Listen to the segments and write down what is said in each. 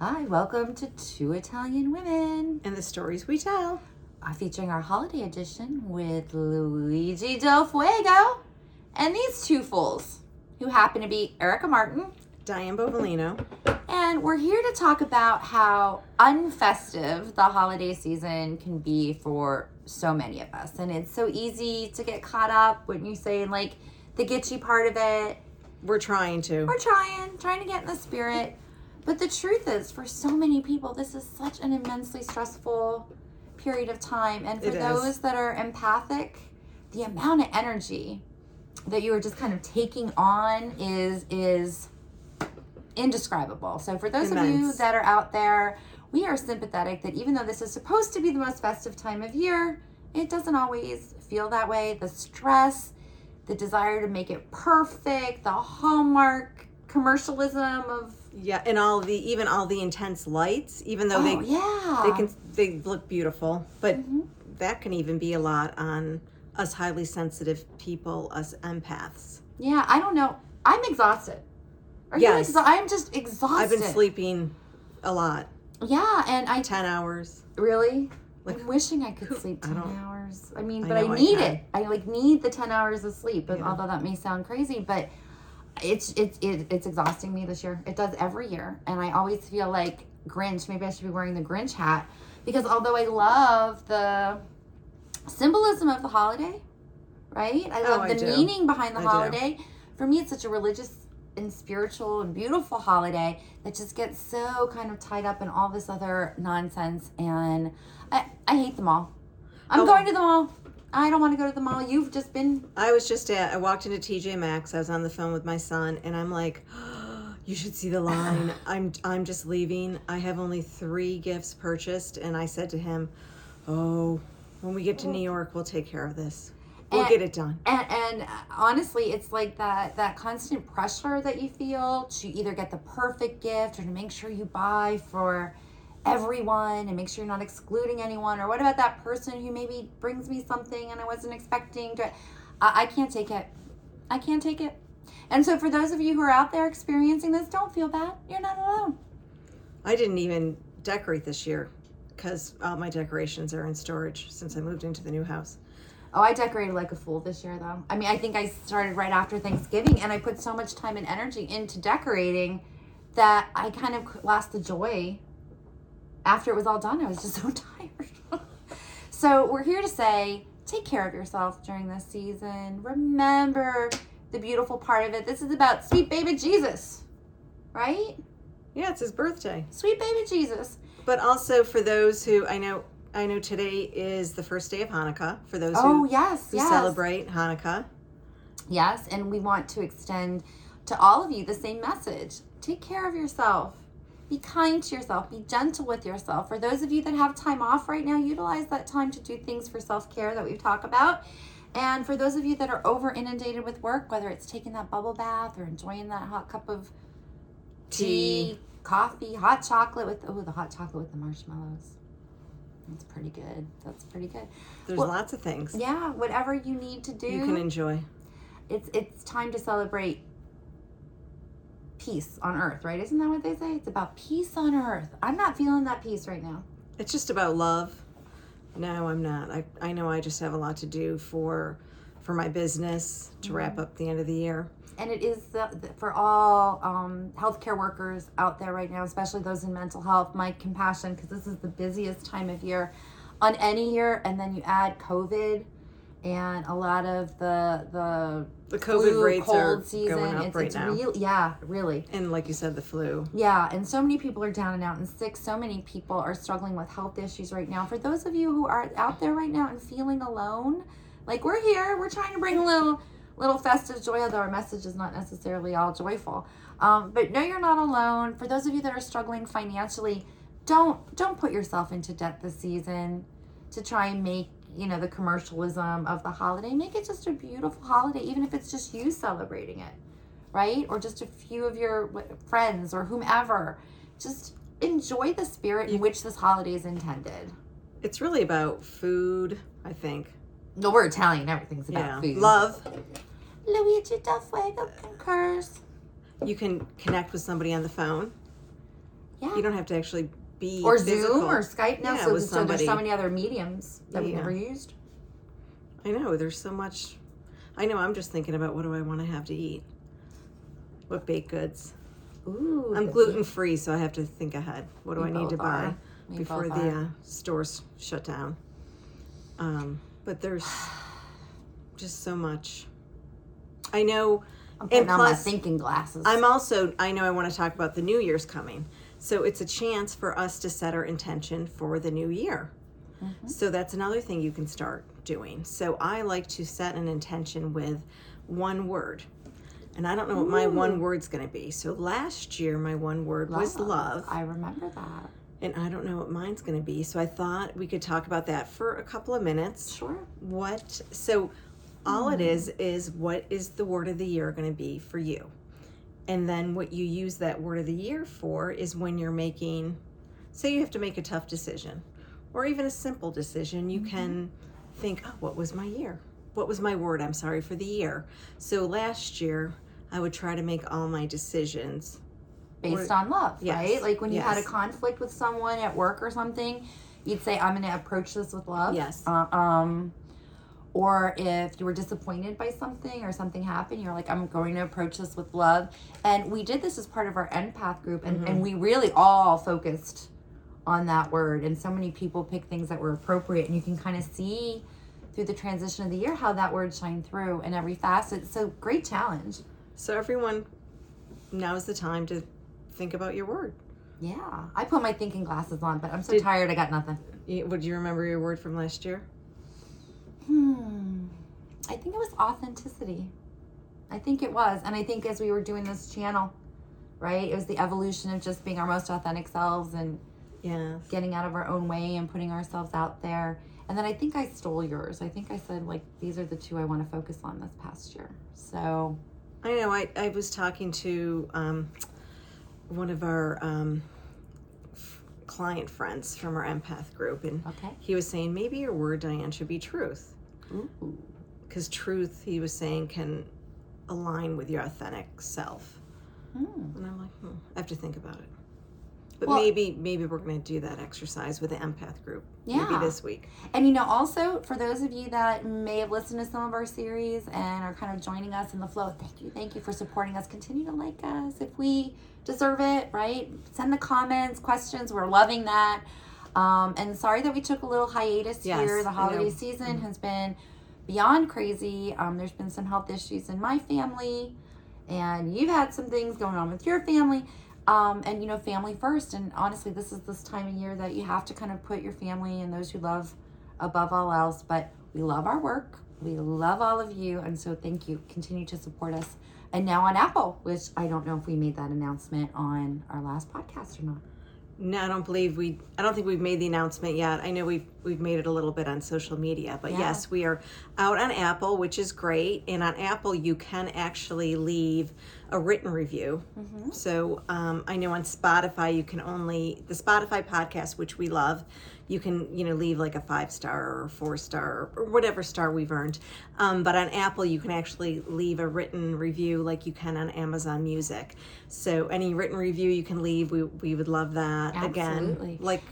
Hi, welcome to Two Italian Women, And the stories we tell. uh, featuring our holiday edition with Luigi Del Fuego and these two fools, who happen to be Erica Martin. Diane Bovalino. And we're here to talk about how unfestive the holiday season can be for so many of us. And it's so easy to get caught up when you say, like, the gitchy part of it. We're trying to. We're trying, trying to get in the spirit. But the truth is, for so many people, this is such an immensely stressful period of time. And for those that are empathic, the amount of energy that you are just kind of taking on is is indescribable. So for those of you that are out there, we are sympathetic that even though this is supposed to be the most festive time of year, it doesn't always feel that way. The stress, the desire to make it perfect, the hallmark commercialism of Yeah, and all the even all the intense lights, even though oh they yeah, they can they look beautiful, but Mhm. that can even be a lot on us highly sensitive people, us empaths. yeah. I don't know. I'm exhausted. Are you Yes. exhausted? I'm just exhausted. I've been sleeping a lot, Yeah, and I ten hours. Really? Like, I'm wishing I could sleep 10 don't- hours. I mean, but I, I need can. it. I like need the 10 hours of sleep, Yeah. although that may sound crazy, but it's it's it, it's exhausting me this year. It does every year, and I always feel like Grinch. Maybe I should be wearing the Grinch hat because although I love the symbolism of the holiday, right? I Oh, love I the do. meaning behind the I do. holiday. For me, it's such a religious and spiritual and beautiful holiday that just gets so kind of tied up in all this other nonsense. And I, I hate the mall. I'm Oh. going to the mall. I don't want to go to the mall. You've just been. I was just at I walked into TJ Maxx. I was on the phone with my son and I'm like, you should see the line. I'm I'm just leaving. I have only 3 gifts purchased and I said to him, "Oh, when we get to New York, we'll take care of this. We'll And- get it done." And, and uh, honestly, it's like that that constant pressure that you feel to either get the perfect gift or to make sure you buy for everyone and make sure you're not excluding anyone. Or what about that person who maybe brings me something and I wasn't expecting to? I, I can't take it. I can't take it. And so, for those of you who are out there experiencing this, don't feel bad. You're not alone. I didn't even decorate this year cuz all my decorations are in storage since I moved into the new house. Oh, I decorated like a fool this year, though. I mean, I think I started right after Thanksgiving, and I put so much time and energy into decorating that I kind of lost the joy after it was all done. I was just so tired. so, we're here to say take care of yourself during this season. Remember the beautiful part of it. This is about sweet baby Jesus, right? Yeah, it's his birthday. Sweet baby Jesus. But also for those who I know I know today is the first day of Hanukkah for those Oh, who, yes, who yes. celebrate Hanukkah. Yes, and we want to extend to all of you the same message. Take care of yourself. Be kind to yourself. Be gentle with yourself. For those of you that have time off right now, utilize that time to do things for self care that we've talked about. And for those of you that are over inundated with work, whether it's taking that bubble bath or enjoying that hot cup of tea, Tea. coffee, hot chocolate with oh the hot chocolate with the marshmallows. That's pretty good. That's pretty good. There's Well, lots of things Yeah, whatever you need to do you can enjoy. it's it's time to celebrate peace on earth, right? Isn't that what they say? It's about peace on earth. I'm not feeling that peace right now. It's just about love. No, I'm not. I, I know I just have a lot to do for for my business to wrap up the end of the year. And it is the, the, for all um, healthcare workers out there right now, especially those in mental health. My compassion, because this is the busiest time of year on any year, and then you add COVID and a lot of the the The COVID flu, rates cold are season. going up it's, right it's now. real, yeah, really. And like you said, the flu. Yeah, and so many people are down and out and sick. So many people are struggling with health issues right now. For those of you who are out there right now and feeling alone, like we're here, we're trying to bring a little little festive joy, although our message is not necessarily all joyful. Um, but no, you're not alone. For those of you that are struggling financially, don't don't put yourself into debt this season to try and make you know the commercialism of the holiday. Make it just a beautiful holiday, even if it's just you celebrating it right? Or just a few of your friends or whomever. Just enjoy the spirit in which this holiday is intended. It's really about food, I think. No, we're Italian. Everything's about Yeah. food. Love. Luigi Del Fuego concurs. You can connect with somebody on the phone. Yeah. You don't have to actually be or physical. Zoom or Skype now. Yeah, so, so there's so many other mediums that we Yeah. never used. I know there's so much. I know. I'm just thinking about what do I want to have to eat. What baked goods? Ooh, I'm gluten free, so I have to think ahead. What do We I need to buy are. We before the uh, stores shut down? Um, but there's just so much. I know. I'm and putting on my plus, thinking glasses. I'm also. I know. I want to talk about the New Year's coming, so it's a chance for us to set our intention for the new year. Mm-hmm. So that's another thing you can start doing. So I like to set an intention with one word. And I don't know what my one word's going to be. So last year, my one word was love. I remember that. And I don't know what mine's going to be. So I thought we could talk about that for a couple of minutes. Sure. What, so all it is, is what is the word of the year going to be for you? And then what you use that word of the year for is when you're making, say you have to make a tough decision or even a simple decision, you can think, oh, what was my year? What was my word? I'm sorry for the year. So last year, I would try to make all my decisions. Based on love, Yes, right? Like when you had a conflict with someone at work or something, you'd say, "I'm going to approach this with love." Yes. Uh, um, or if you were disappointed by something or something happened, you're like, I'm going to approach this with love. And we did this as part of our empath group, and, Mm-hmm. and we really all focused on that word. And so many people picked things that were appropriate, and you can kind of see through the transition of the year how that word shined through in every facet. So great challenge. So everyone, now is the time to think about your word. Yeah, I put my thinking glasses on, but I'm so Did- tired. I got nothing. You- Would you remember your word from last year? Hmm. I think it was authenticity. I think it was. And I think as we were doing this channel, right, it was the evolution of just being our most authentic selves and Yes. getting out of our own way and putting ourselves out there. And then I think I stole yours. I think I said, like, these are the two I want to focus on this past year. So, I know. I, I was talking to um, one of our um, f- client friends from our empath group, and okay. he was saying maybe your word, Diane, should be truth. Because truth, he was saying, can align with your authentic self. Hmm. And I'm like, hmm, I have to think about it. But Well- maybe maybe we're going to do that exercise with the empath group. Yeah. Maybe this week. And you know, also for those of you that may have listened to some of our series and are kind of joining us in the flow, thank you, thank you for supporting us. Continue to like us if we deserve it, right? Send the comments, questions. We're loving that. Um, and sorry that we took a little hiatus Yes, here. The holiday season has been beyond crazy. Um, there's been some health issues in my family, and you've had some things going on with your family. Um, and you know, family first. And honestly, this is this time of year that you have to kind of put your family and those who love above all else. But we love our work. We love all of you, and so thank you. Continue to support us. And now on Apple, which I don't know if we made that announcement on our last podcast or not. No, I don't believe we. I don't think we've made the announcement yet. I know we've we've made it a little bit on social media, but Yeah. yes, we are out on Apple, which is great. And on Apple, you can actually leave a written review. Mm-hmm. So um, I know on Spotify, you can only the Spotify podcast, which we love. You can you know leave like a five star or four star or whatever star we've earned. Um, but on Apple, you can actually leave a written review like you can on Amazon Music. So any written review you can leave, we we would love that. Absolutely. Again, like.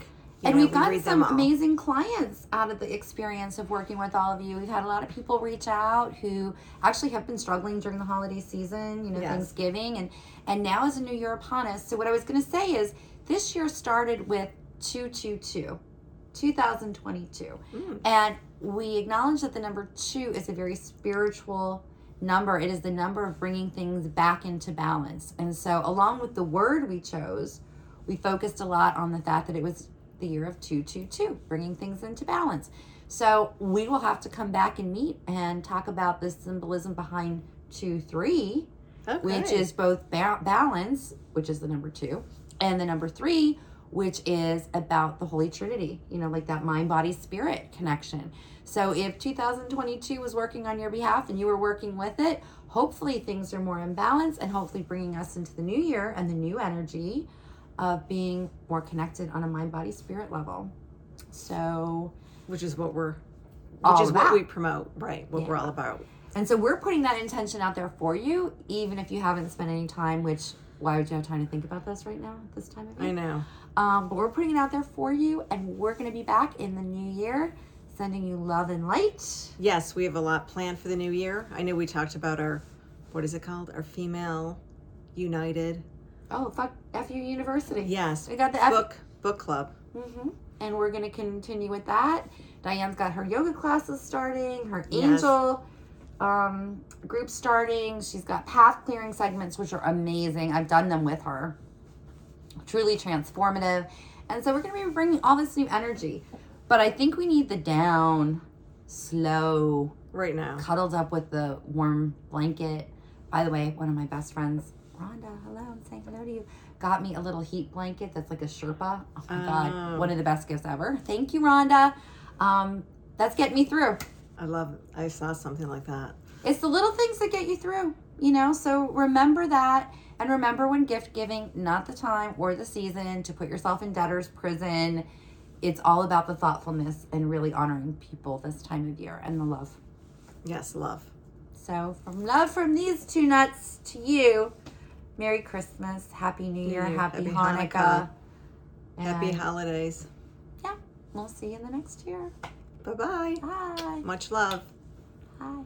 You and know, we've we gotten them some amazing clients out of the experience of working with all of you. We've had a lot of people reach out who actually have been struggling during the holiday season, you know, Yes. Thanksgiving, and and now is a new year upon us. So what I was going to say is this year started with two two two. 2022. Mm. And we acknowledge that the number two is a very spiritual number. It is the number of bringing things back into balance. And so, along with the word we chose, we focused a lot on the fact that it was the year of 222, bringing things into balance. So, we will have to come back and meet and talk about the symbolism behind 2 3 Okay. which is both ba- balance, which is the number two, and the number three, which is about the Holy Trinity, you know, like that mind, body, spirit connection. So if 2022 was working on your behalf and you were working with it, hopefully things are more in balance and hopefully bringing us into the new year and the new energy of being more connected on a mind, body, spirit level. So, which is what we're, which is of what we promote, right? What we're all about. and so we're putting that intention out there for you, even if you haven't spent any time, which why would you have time to think about this right now at this time of year? I know. Um, but we're putting it out there for you, and we're going to be back in the new year, sending you love and light. Yes, we have a lot planned for the new year. I know we talked about our, what is it called? Our female united. Oh, fuck FU University. Yes, We got the F- book book club. hmm And we're going to continue with that. Diane's got her yoga classes starting, her Yes. angel um, group starting. She's got path clearing segments, which are amazing. I've done them with her. Truly transformative. And so we're going to be bringing all this new energy. But I think we need the down, slow, Right now. cuddled up with the warm blanket. By the way, one of my best friends, Rhonda, hello, I'm saying hello to you, got me a little heat blanket that's like a Sherpa. Oh my Oh. God, one of the best gifts ever. Thank you, Rhonda. Um, that's getting me through. I love. I saw something like that. It's the little things that get you through, you know? So remember that. And remember when gift giving, not the time or the season to put yourself in debtor's prison. It's all about the thoughtfulness and really honoring people this time of year and the love. Yes, love. So, from love from these two nuts to you, Merry Christmas, Happy New Year, Year, Happy, Happy Hanukkah. Hanukkah. Happy holidays. Yeah, we'll see you in the next year. Bye bye. Bye. Much love. Bye.